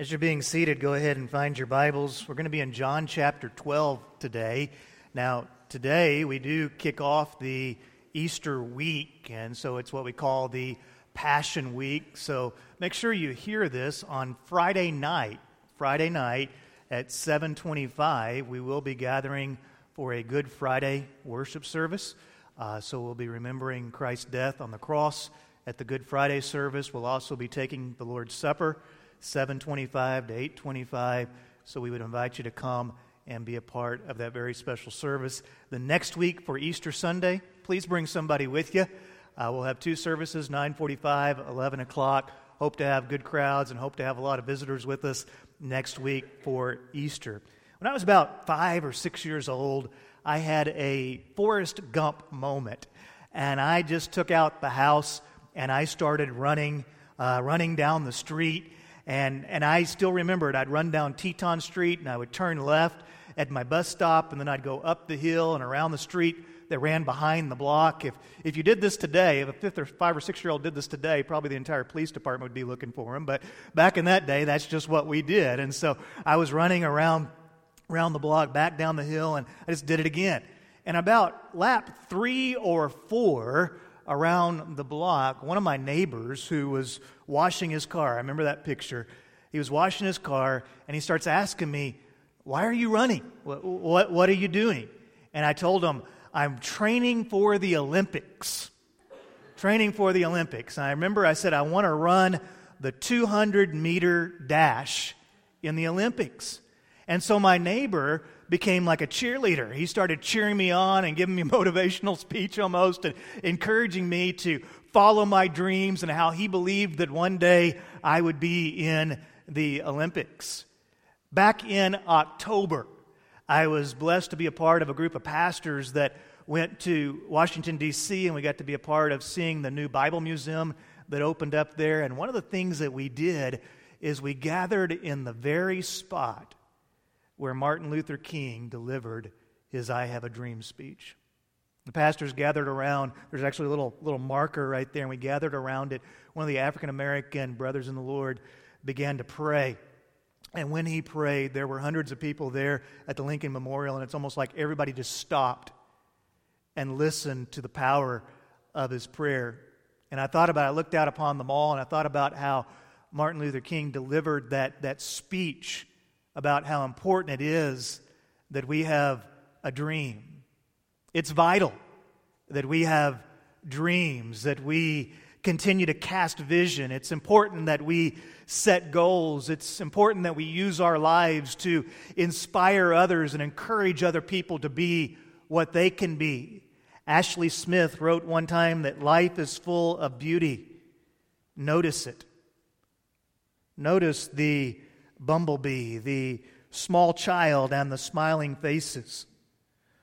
As you're being seated, go ahead and find your Bibles. We're going to be in John chapter 12 today. Now, today we do kick off the Easter week, and so it's what we call the Passion Week. So make sure you hear this on Friday night. Friday night at 7:25, we will be gathering for a Good Friday worship service. Uh, so we'll be remembering Christ's death on the cross at the Good Friday service. We'll also be taking the Lord's Supper 725 to 825. So we would invite you to come and be a part of that very special service. The next week for Easter Sunday, please bring somebody with you. Uh, we'll have two services, 945, 11 o'clock. Hope to have good crowds and hope to have a lot of visitors with us next week for Easter. When I was about five or six years old, I had a Forrest Gump moment. And I just took out the house and I started running, uh, running down the street and, and I still remember it. I'd run down Teton Street and I would turn left at my bus stop, and then I'd go up the hill and around the street that ran behind the block. If, if you did this today, if a fifth or five or six year old did this today, probably the entire police department would be looking for him. But back in that day, that's just what we did. And so I was running around, around the block, back down the hill, and I just did it again. And about lap three or four, around the block, one of my neighbors who was washing his car, I remember that picture, he was washing his car and he starts asking me, Why are you running? What, what, what are you doing? And I told him, I'm training for the Olympics. Training for the Olympics. And I remember I said, I want to run the 200 meter dash in the Olympics. And so my neighbor became like a cheerleader. He started cheering me on and giving me motivational speech almost and encouraging me to follow my dreams and how he believed that one day I would be in the Olympics. Back in October, I was blessed to be a part of a group of pastors that went to Washington, D.C., and we got to be a part of seeing the new Bible Museum that opened up there. And one of the things that we did is we gathered in the very spot where Martin Luther King delivered his I Have a Dream speech. The pastors gathered around. There's actually a little, little marker right there, and we gathered around it. One of the African American brothers in the Lord began to pray. And when he prayed, there were hundreds of people there at the Lincoln Memorial, and it's almost like everybody just stopped and listened to the power of his prayer. And I thought about it, I looked out upon them all, and I thought about how Martin Luther King delivered that, that speech about how important it is that we have a dream. It's vital that we have dreams, that we continue to cast vision. It's important that we set goals. It's important that we use our lives to inspire others and encourage other people to be what they can be. Ashley Smith wrote one time that life is full of beauty. Notice it. Notice the bumblebee, the small child, and the smiling faces.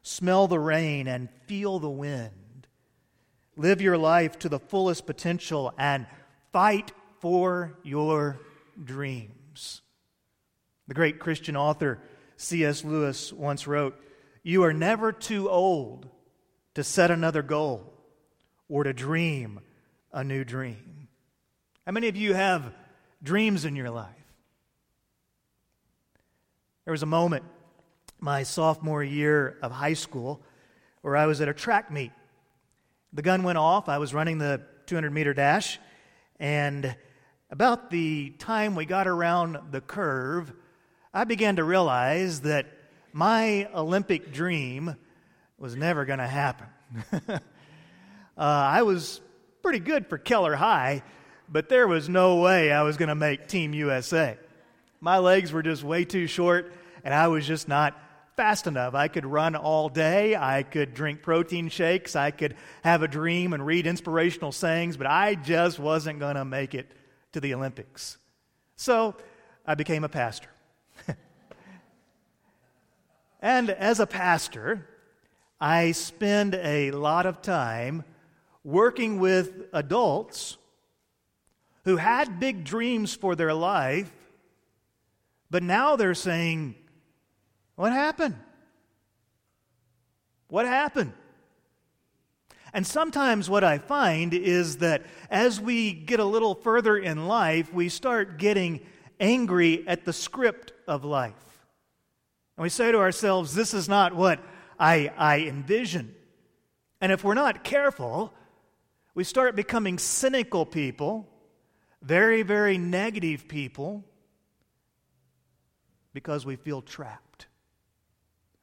Smell the rain and feel the wind. Live your life to the fullest potential and fight for your dreams. The great Christian author C.S. Lewis once wrote You are never too old to set another goal or to dream a new dream. How many of you have dreams in your life? There was a moment my sophomore year of high school where I was at a track meet. The gun went off. I was running the 200 meter dash. And about the time we got around the curve, I began to realize that my Olympic dream was never going to happen. uh, I was pretty good for Keller High, but there was no way I was going to make Team USA. My legs were just way too short, and I was just not fast enough. I could run all day. I could drink protein shakes. I could have a dream and read inspirational sayings, but I just wasn't going to make it to the Olympics. So I became a pastor. and as a pastor, I spend a lot of time working with adults who had big dreams for their life but now they're saying, What happened? What happened? And sometimes what I find is that as we get a little further in life, we start getting angry at the script of life. And we say to ourselves, This is not what I, I envision. And if we're not careful, we start becoming cynical people, very, very negative people, because we feel trapped.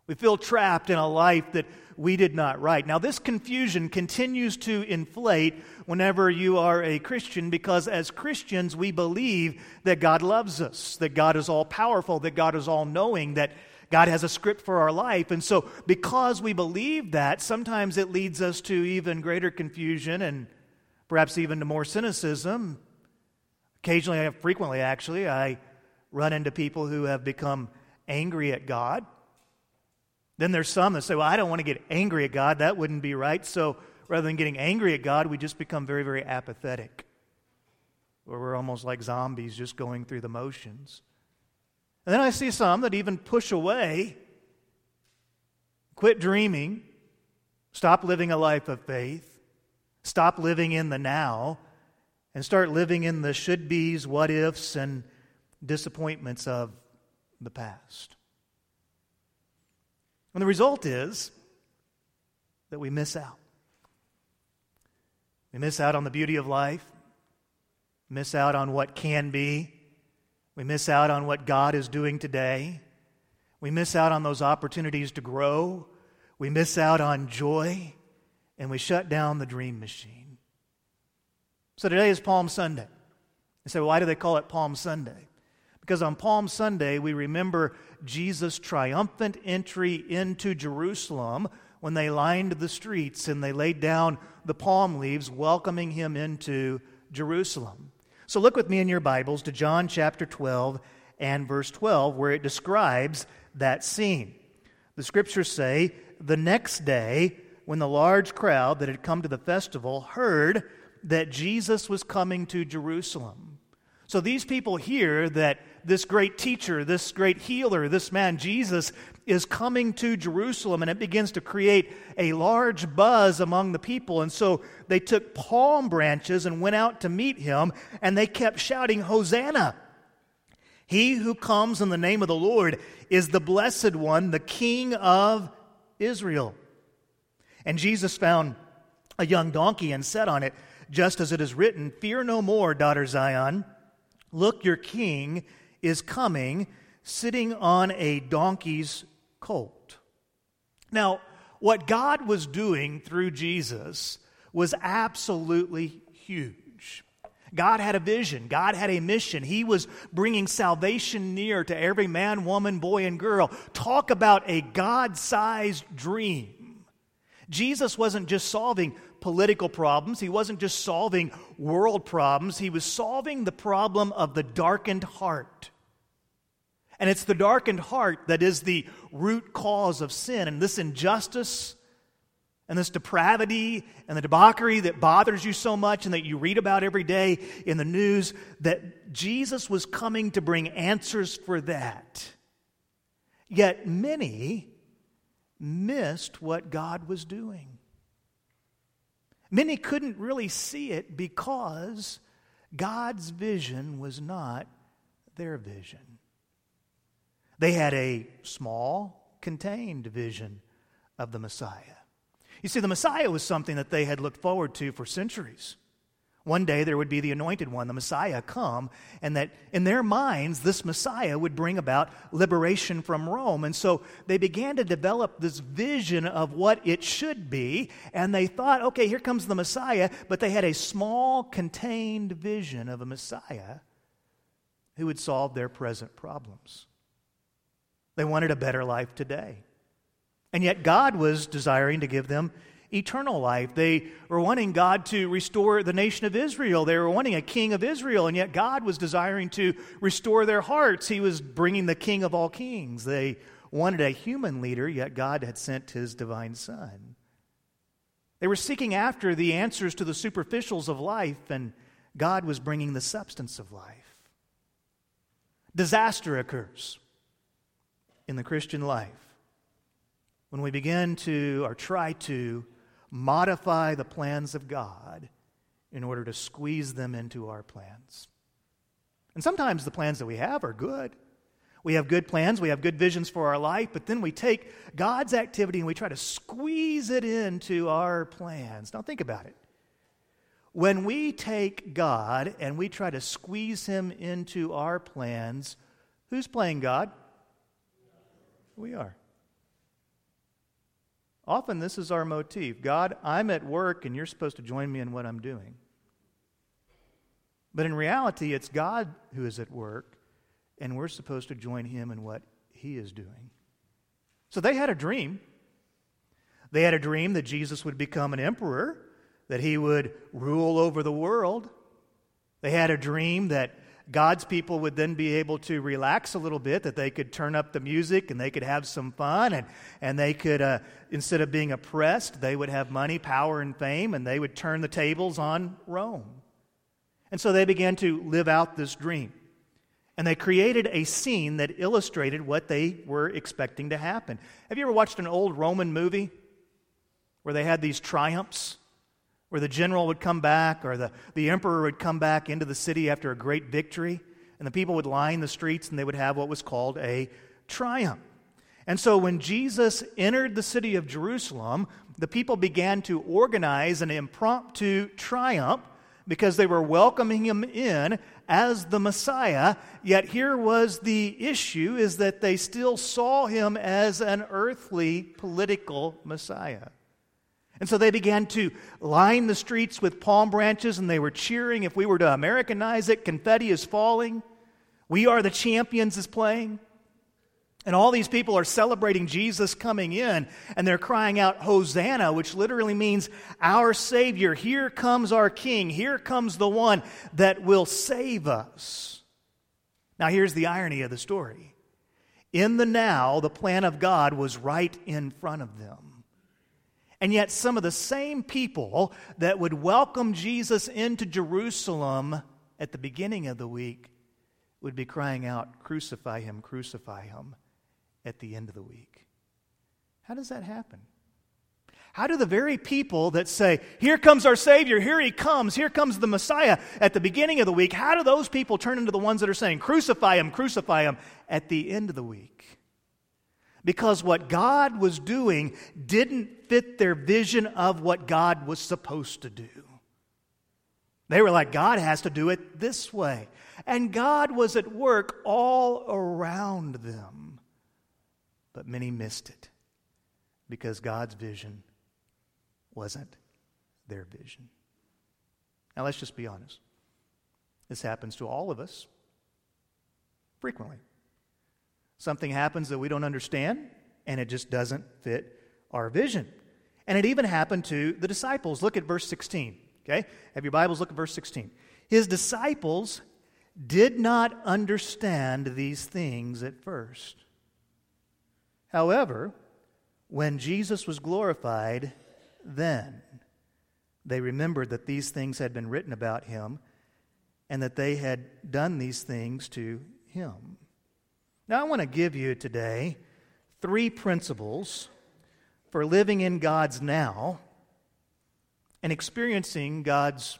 We feel trapped in a life that we did not write. Now, this confusion continues to inflate whenever you are a Christian because as Christians, we believe that God loves us, that God is all powerful, that God is all knowing, that God has a script for our life. And so, because we believe that, sometimes it leads us to even greater confusion and perhaps even to more cynicism. Occasionally, frequently actually, I run into people who have become angry at God. Then there's some that say, Well, I don't want to get angry at God. That wouldn't be right. So rather than getting angry at God, we just become very, very apathetic. Or we're almost like zombies just going through the motions. And then I see some that even push away, quit dreaming, stop living a life of faith, stop living in the now, and start living in the should be's, what ifs, and disappointments of the past. And the result is that we miss out. We miss out on the beauty of life, miss out on what can be, we miss out on what God is doing today. We miss out on those opportunities to grow. We miss out on joy. And we shut down the dream machine. So today is Palm Sunday. You say, well, why do they call it Palm Sunday? Because on Palm Sunday, we remember Jesus' triumphant entry into Jerusalem when they lined the streets and they laid down the palm leaves, welcoming him into Jerusalem. So look with me in your Bibles to John chapter 12 and verse 12, where it describes that scene. The scriptures say, The next day, when the large crowd that had come to the festival heard that Jesus was coming to Jerusalem. So these people hear that this great teacher, this great healer, this man Jesus is coming to Jerusalem, and it begins to create a large buzz among the people. And so they took palm branches and went out to meet him, and they kept shouting, Hosanna! He who comes in the name of the Lord is the blessed one, the King of Israel. And Jesus found a young donkey and sat on it, just as it is written Fear no more, daughter Zion. Look, your king is coming, sitting on a donkey's colt. Now, what God was doing through Jesus was absolutely huge. God had a vision, God had a mission. He was bringing salvation near to every man, woman, boy, and girl. Talk about a God sized dream. Jesus wasn't just solving political problems, he wasn't just solving world problems, he was solving the problem of the darkened heart. And it's the darkened heart that is the root cause of sin. And this injustice and this depravity and the debauchery that bothers you so much and that you read about every day in the news, that Jesus was coming to bring answers for that. Yet many missed what God was doing. Many couldn't really see it because God's vision was not their vision. They had a small, contained vision of the Messiah. You see, the Messiah was something that they had looked forward to for centuries. One day there would be the anointed one, the Messiah, come, and that in their minds, this Messiah would bring about liberation from Rome. And so they began to develop this vision of what it should be, and they thought, okay, here comes the Messiah, but they had a small, contained vision of a Messiah who would solve their present problems. They wanted a better life today. And yet, God was desiring to give them eternal life. They were wanting God to restore the nation of Israel. They were wanting a king of Israel, and yet God was desiring to restore their hearts. He was bringing the king of all kings. They wanted a human leader, yet God had sent his divine son. They were seeking after the answers to the superficials of life, and God was bringing the substance of life. Disaster occurs in the Christian life when we begin to or try to modify the plans of God in order to squeeze them into our plans. And sometimes the plans that we have are good. We have good plans, we have good visions for our life, but then we take God's activity and we try to squeeze it into our plans. Now, think about it. When we take God and we try to squeeze him into our plans, who's playing God? We are. Often this is our motif God, I'm at work and you're supposed to join me in what I'm doing. But in reality, it's God who is at work, and we're supposed to join him in what he is doing. So they had a dream. They had a dream that Jesus would become an emperor, that he would rule over the world. They had a dream that God's people would then be able to relax a little bit, that they could turn up the music and they could have some fun, and, and they could, uh, instead of being oppressed, they would have money, power, and fame, and they would turn the tables on Rome. And so they began to live out this dream. And they created a scene that illustrated what they were expecting to happen. Have you ever watched an old Roman movie where they had these triumphs? Where the general would come back or the, the emperor would come back into the city after a great victory, and the people would line the streets and they would have what was called a triumph. And so when Jesus entered the city of Jerusalem, the people began to organize an impromptu triumph because they were welcoming him in as the Messiah. Yet here was the issue is that they still saw him as an earthly political Messiah. And so they began to line the streets with palm branches and they were cheering. If we were to Americanize it, confetti is falling. We are the champions is playing. And all these people are celebrating Jesus coming in, and they're crying out, Hosanna, which literally means our Savior. Here comes our King. Here comes the one that will save us. Now, here's the irony of the story. In the now, the plan of God was right in front of them. And yet, some of the same people that would welcome Jesus into Jerusalem at the beginning of the week would be crying out, Crucify him, crucify him at the end of the week. How does that happen? How do the very people that say, Here comes our Savior, here he comes, here comes the Messiah at the beginning of the week, how do those people turn into the ones that are saying, Crucify him, crucify him at the end of the week? Because what God was doing didn't fit their vision of what God was supposed to do. They were like, God has to do it this way. And God was at work all around them. But many missed it because God's vision wasn't their vision. Now, let's just be honest. This happens to all of us frequently. Something happens that we don't understand, and it just doesn't fit our vision. And it even happened to the disciples. Look at verse 16. Okay? Have your Bibles look at verse 16. His disciples did not understand these things at first. However, when Jesus was glorified, then they remembered that these things had been written about him and that they had done these things to him. Now, I want to give you today three principles for living in God's now and experiencing God's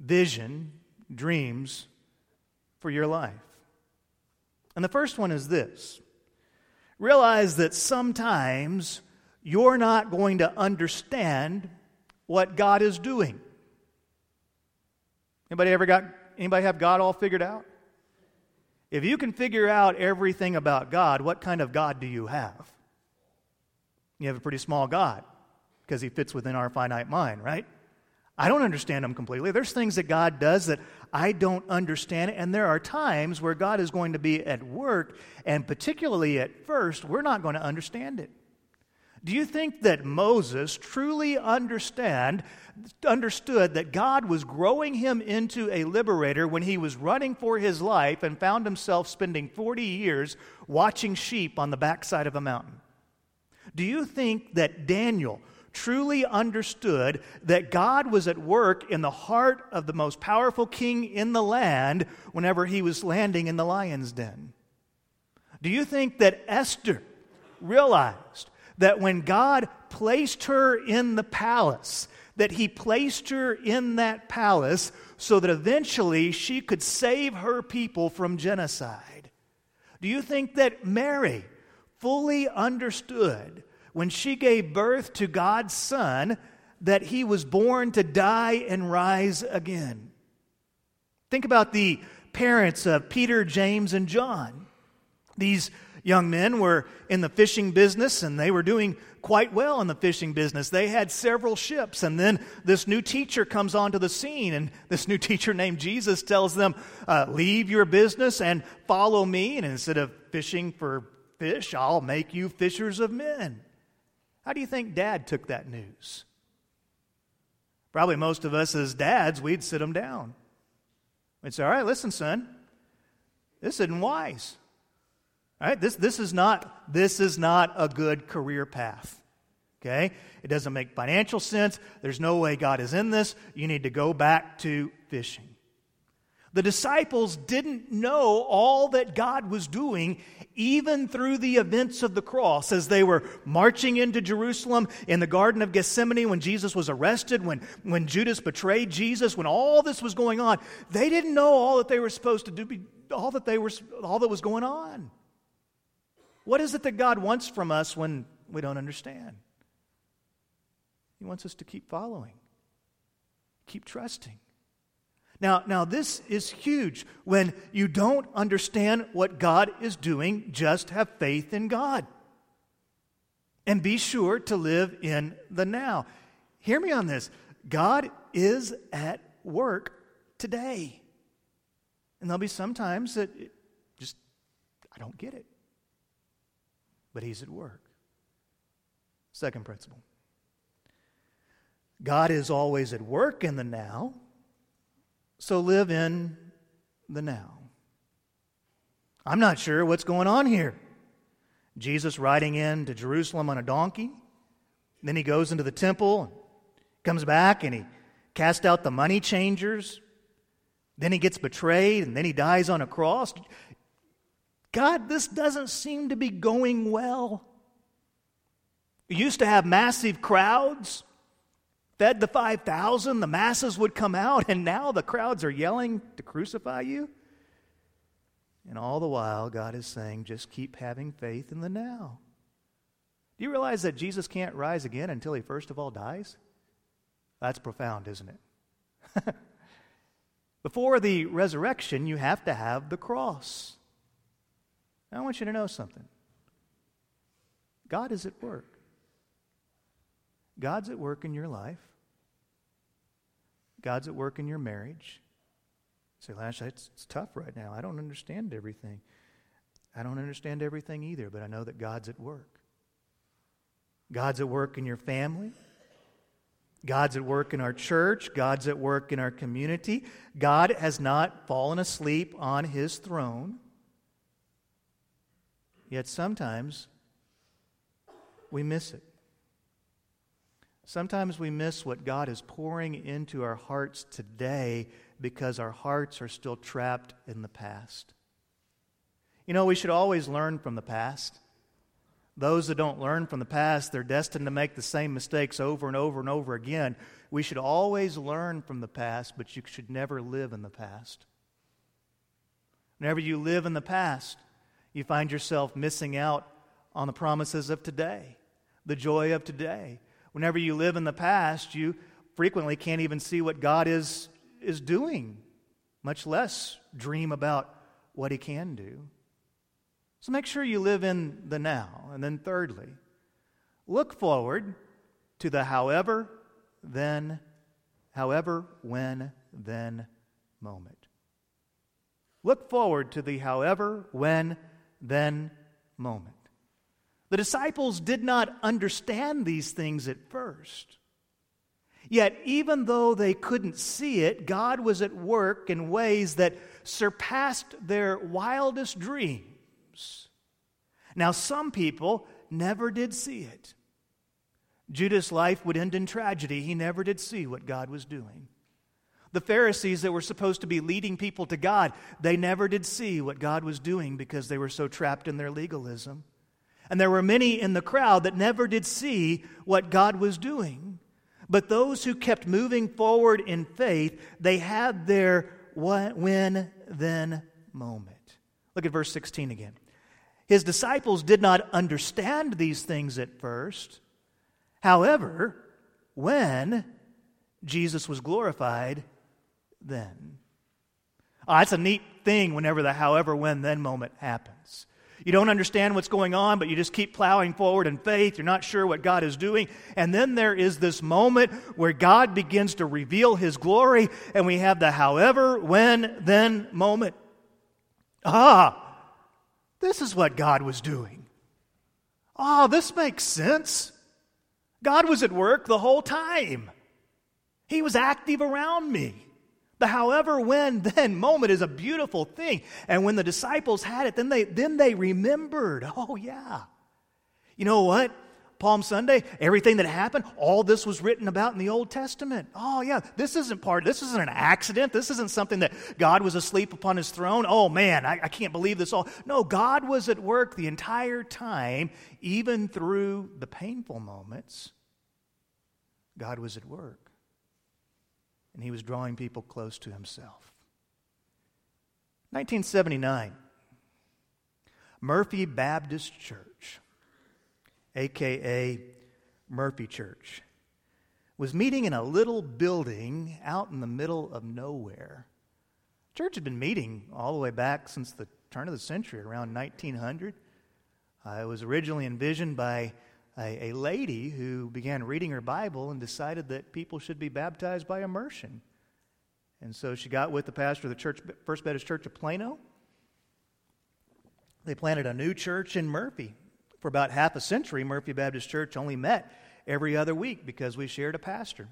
vision, dreams for your life. And the first one is this realize that sometimes you're not going to understand what God is doing. Anybody ever got anybody have God all figured out? If you can figure out everything about God, what kind of God do you have? You have a pretty small God because he fits within our finite mind, right? I don't understand him completely. There's things that God does that I don't understand, and there are times where God is going to be at work, and particularly at first, we're not going to understand it. Do you think that Moses truly understand, understood that God was growing him into a liberator when he was running for his life and found himself spending 40 years watching sheep on the backside of a mountain? Do you think that Daniel, truly understood that God was at work in the heart of the most powerful king in the land whenever he was landing in the lion's den? Do you think that Esther realized that when God placed her in the palace, that he placed her in that palace so that eventually she could save her people from genocide. Do you think that Mary fully understood when she gave birth to God's Son that he was born to die and rise again? Think about the parents of Peter, James, and John. These young men were in the fishing business and they were doing quite well in the fishing business. They had several ships, and then this new teacher comes onto the scene, and this new teacher named Jesus tells them, uh, Leave your business and follow me. And instead of fishing for fish, I'll make you fishers of men. How do you think dad took that news? Probably most of us as dads, we'd sit him down. We'd say, All right, listen, son, this isn't wise. This, this, is not, this is not a good career path. Okay? It doesn't make financial sense. There's no way God is in this. You need to go back to fishing. The disciples didn't know all that God was doing, even through the events of the cross, as they were marching into Jerusalem in the Garden of Gethsemane when Jesus was arrested, when, when Judas betrayed Jesus, when all this was going on. They didn't know all that they were supposed to do, all that, they were, all that was going on. What is it that God wants from us when we don't understand? He wants us to keep following, keep trusting. Now, now this is huge. When you don't understand what God is doing, just have faith in God. And be sure to live in the now. Hear me on this. God is at work today. And there'll be some times that just, I don't get it but He's at work. Second principle God is always at work in the now, so live in the now. I'm not sure what's going on here. Jesus riding in to Jerusalem on a donkey. Then he goes into the temple, comes back, and he casts out the money changers. Then he gets betrayed, and then he dies on a cross. God, this doesn't seem to be going well. We used to have massive crowds, fed the 5,000, the masses would come out, and now the crowds are yelling to crucify you. And all the while, God is saying, just keep having faith in the now. Do you realize that Jesus can't rise again until he first of all dies? That's profound, isn't it? Before the resurrection, you have to have the cross. I want you to know something God is at work. God's at work in your life. God's at work in your marriage. You say, Lash, it's, it's tough right now. I don't understand everything. I don't understand everything either, but I know that God's at work. God's at work in your family. God's at work in our church. God's at work in our community. God has not fallen asleep on his throne. Yet sometimes we miss it. Sometimes we miss what God is pouring into our hearts today because our hearts are still trapped in the past. You know, we should always learn from the past. Those that don't learn from the past, they're destined to make the same mistakes over and over and over again. We should always learn from the past, but you should never live in the past. Whenever you live in the past, you find yourself missing out on the promises of today, the joy of today. Whenever you live in the past, you frequently can't even see what God is, is doing, much less dream about what He can do. So make sure you live in the now. And then, thirdly, look forward to the however, then, however, when, then moment. Look forward to the however, when, then moment. The disciples did not understand these things at first. Yet, even though they couldn't see it, God was at work in ways that surpassed their wildest dreams. Now, some people never did see it. Judas' life would end in tragedy. He never did see what God was doing. The Pharisees that were supposed to be leading people to God, they never did see what God was doing because they were so trapped in their legalism. And there were many in the crowd that never did see what God was doing. But those who kept moving forward in faith, they had their when then moment. Look at verse 16 again. His disciples did not understand these things at first. However, when Jesus was glorified, then. Oh, that's a neat thing whenever the however, when, then moment happens. You don't understand what's going on, but you just keep plowing forward in faith. You're not sure what God is doing. And then there is this moment where God begins to reveal his glory, and we have the however, when, then moment. Ah, this is what God was doing. Ah, this makes sense. God was at work the whole time, He was active around me. The however, when, then moment is a beautiful thing. And when the disciples had it, then they, then they remembered. Oh, yeah. You know what? Palm Sunday, everything that happened, all this was written about in the Old Testament. Oh, yeah, this isn't part, this isn't an accident. This isn't something that God was asleep upon his throne. Oh, man, I, I can't believe this all. No, God was at work the entire time, even through the painful moments. God was at work and he was drawing people close to himself. 1979, Murphy Baptist Church, aka Murphy Church, was meeting in a little building out in the middle of nowhere. Church had been meeting all the way back since the turn of the century, around 1900. Uh, it was originally envisioned by a, a lady who began reading her Bible and decided that people should be baptized by immersion. And so she got with the pastor of the church, First Baptist Church of Plano. They planted a new church in Murphy. For about half a century, Murphy Baptist Church only met every other week because we shared a pastor.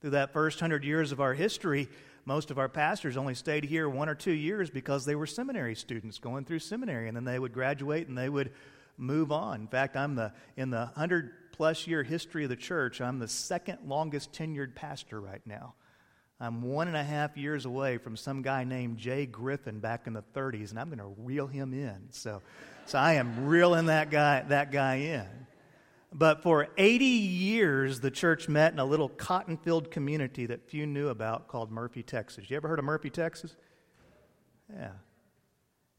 Through that first hundred years of our history, most of our pastors only stayed here one or two years because they were seminary students going through seminary, and then they would graduate and they would move on. In fact, I'm the in the hundred plus year history of the church, I'm the second longest tenured pastor right now. I'm one and a half years away from some guy named Jay Griffin back in the 30s, and I'm going to reel him in. So, so I am reeling that guy that guy in. But for 80 years, the church met in a little cotton filled community that few knew about called Murphy, Texas. You ever heard of Murphy, Texas? Yeah.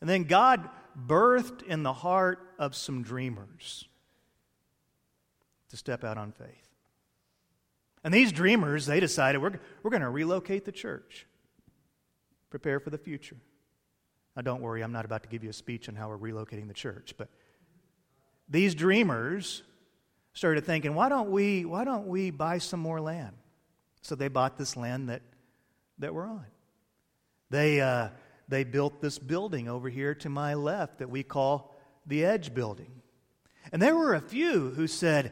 And then God birthed in the heart of some dreamers to step out on faith. And these dreamers, they decided we're, we're going to relocate the church, prepare for the future. Now, don't worry, I'm not about to give you a speech on how we're relocating the church, but these dreamers started thinking, why don't we, why don't we buy some more land? So they bought this land that, that we're on. They, uh, they built this building over here to my left that we call the Edge Building. And there were a few who said,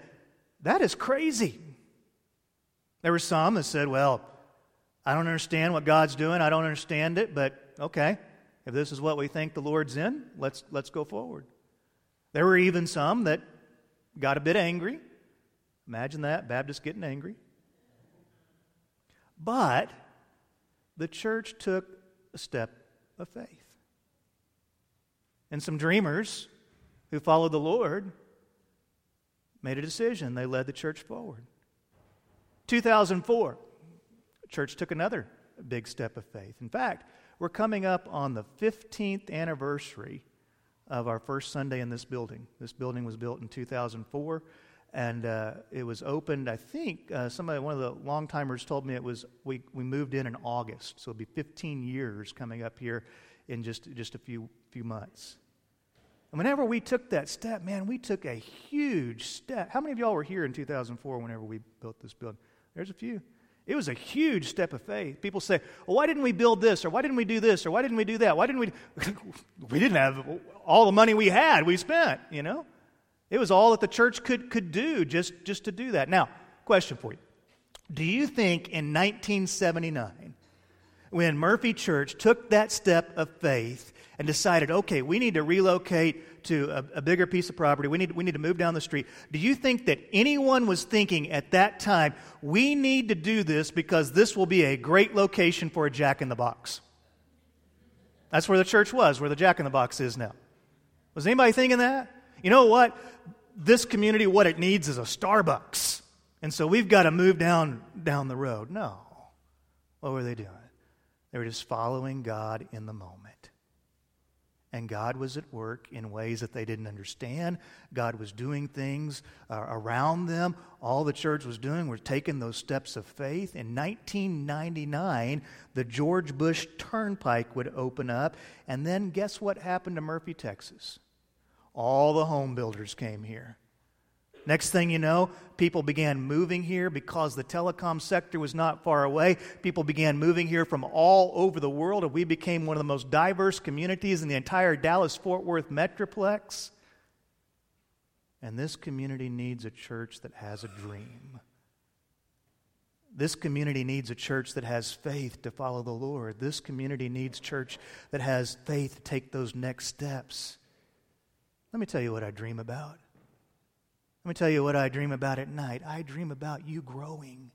That is crazy. There were some that said, Well, I don't understand what God's doing. I don't understand it, but okay, if this is what we think the Lord's in, let's, let's go forward. There were even some that got a bit angry. Imagine that, Baptists getting angry. But the church took a step of faith. And some dreamers who followed the Lord made a decision. They led the church forward. 2004, church took another big step of faith. In fact, we're coming up on the 15th anniversary of our first Sunday in this building. This building was built in 2004 and uh, it was opened. I think uh, somebody, one of the long timers, told me it was we, we moved in in August, so it'll be 15 years coming up here in just just a few few months. And whenever we took that step, man, we took a huge step. How many of y'all were here in 2004 whenever we built this building? There's a few. It was a huge step of faith. People say, well, why didn't we build this? Or why didn't we do this? Or why didn't we do that? Why didn't we? we didn't have all the money we had, we spent, you know? It was all that the church could, could do just, just to do that. Now, question for you. Do you think in 1979, when Murphy Church took that step of faith and decided, okay, we need to relocate to a, a, bigger piece of property, we need, we need to move down the street, do you think that anyone was thinking at that time, we need to do this because this will be a great location for a jack in the box? That's where the church was, where the jack in the box is now. Was anybody thinking that? You know what? This community, what it needs is a Starbucks. And so we've got to move down, down the road. No. What were they doing? They were just following God in the moment. And God was at work in ways that they didn't understand. God was doing things uh, around them. All the church was doing was taking those steps of faith. In 1999, the George Bush Turnpike would open up. And then guess what happened to Murphy, Texas? All the home builders came here. Next thing you know, people began moving here because the telecom sector was not far away. People began moving here from all over the world, and we became one of the most diverse communities in the entire Dallas Fort Worth Metroplex. And this community needs a church that has a dream. This community needs a church that has faith to follow the Lord. This community needs church that has faith to take those next steps. Let me tell you what I dream about. Let me tell you what I dream about at night. I dream about you growing.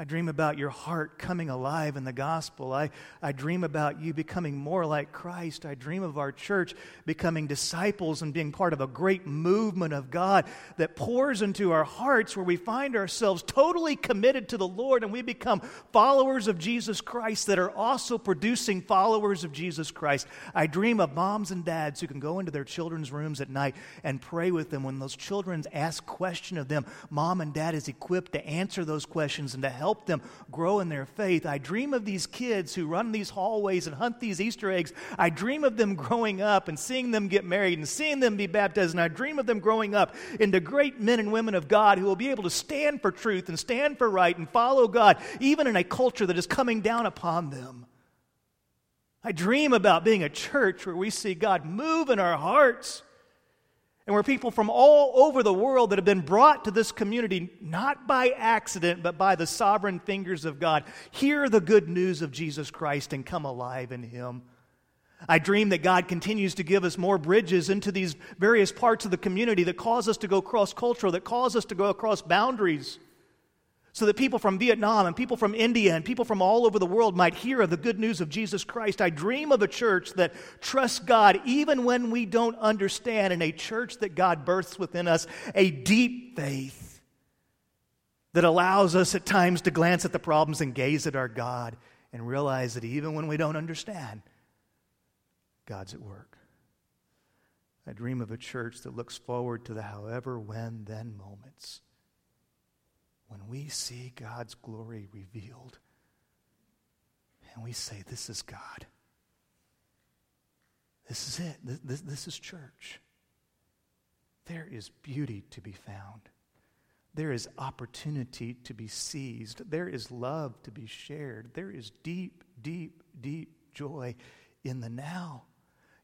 I dream about your heart coming alive in the gospel. I, I dream about you becoming more like Christ. I dream of our church becoming disciples and being part of a great movement of God that pours into our hearts where we find ourselves totally committed to the Lord and we become followers of Jesus Christ that are also producing followers of Jesus Christ. I dream of moms and dads who can go into their children's rooms at night and pray with them when those children ask question of them. Mom and dad is equipped to answer those questions and to help help them grow in their faith. I dream of these kids who run these hallways and hunt these Easter eggs. I dream of them growing up and seeing them get married and seeing them be baptized. And I dream of them growing up into great men and women of God who will be able to stand for truth and stand for right and follow God, even in a culture that is coming down upon them. I dream about being a church where we see God move in our hearts and we're people from all over the world that have been brought to this community, not by accident, but by the sovereign fingers of God. Hear the good news of Jesus Christ and come alive in Him. I dream that God continues to give us more bridges into these various parts of the community that cause us to go cross cultural, that cause us to go across boundaries so that people from Vietnam and people from India and people from all over the world might hear of the good news of Jesus Christ. I dream of a church that trusts God even when we don't understand, and a church that God births within us a deep faith that allows us at times to glance at the problems and gaze at our God and realize that even when we don't understand, God's at work. I dream of a church that looks forward to the however, when, then moments when we see God's glory revealed and we say, This is God. This is it. This, this, this, is church. There is beauty to be found. There is opportunity to be seized. There is love to be shared. There is deep, deep, deep joy in the now.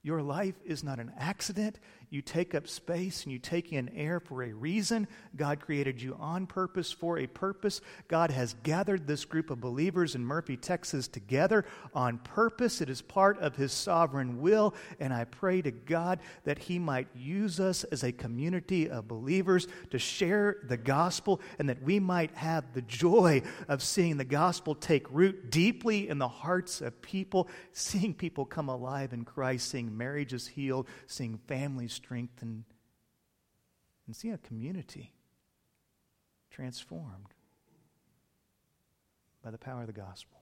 Your life is not an accident. You take up space and you take in air for a reason. God created you on purpose for a purpose. God has gathered this group of believers in Murphy, Texas together on purpose. It is part of His sovereign will. And I pray to God that He might use us as a community of believers to share the gospel and that we might have the joy of seeing the gospel take root deeply in the hearts of people, seeing people come alive in Christ, seeing marriages healed, seeing families strengthened, and see a community transformed by the power of the gospel.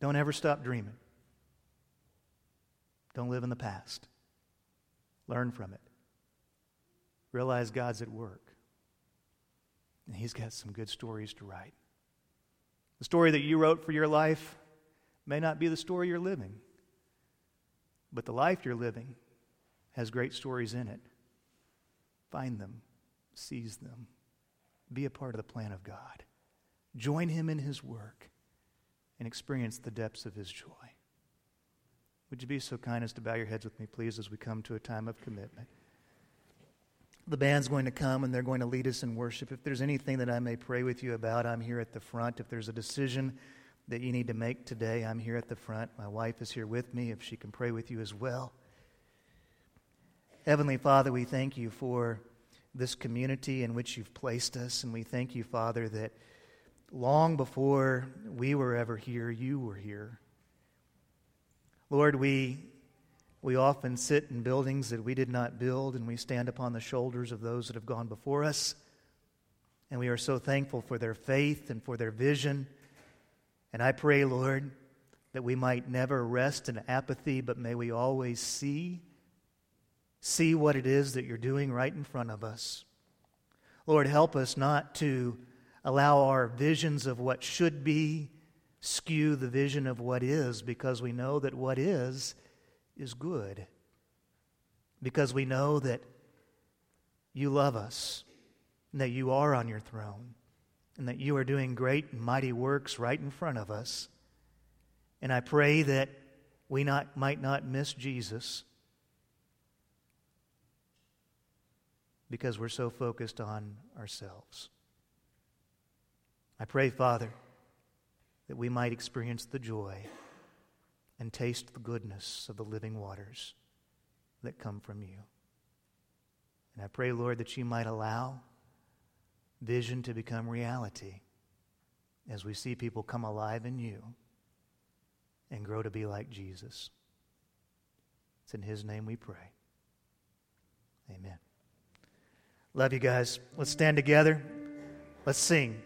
Don't ever stop dreaming. Don't live in the past. Learn from it. Realize God's at work. And He's got some good stories to write. The story that you wrote for your life may not be the story you're living, but the life you're living has great stories in it. Find them, seize them, be a part of the plan of God. Join Him in His work and experience the depths of His joy. Would you be so kind as to bow your heads with me, please, as we come to a time of commitment? The band's going to come and they're going to lead us in worship. If there's anything that I may pray with you about, I'm here at the front. If there's a decision that you need to make today, I'm here at the front. My wife is here with me if she can pray with you as well. Heavenly Father, we thank you for this community in which you've placed us, and we thank you, Father, that long before we were ever here, you were here. Lord, we We often sit in buildings that we did not build, and we stand upon the shoulders of those that have gone before us. And we are so thankful for their faith and for their vision. And I pray, Lord, that we might never rest in apathy, but may we always see, see what it is that you're doing right in front of us. Lord, help us not to allow our visions of what should be skew the vision of what is, because we know that what is is good. Because we know that you love us, and that you are on your throne, and that you are doing great and mighty works right in front of us. And I pray that we not, might not miss Jesus because we're so focused on ourselves. I pray, Father, that we might experience the joy and taste the goodness of the living waters that come from you. And I pray, Lord, that you might allow vision to become reality as we see people come alive in you and grow to be like Jesus. It's in His name we pray. Amen. Love you guys. Let's stand together. Let's sing.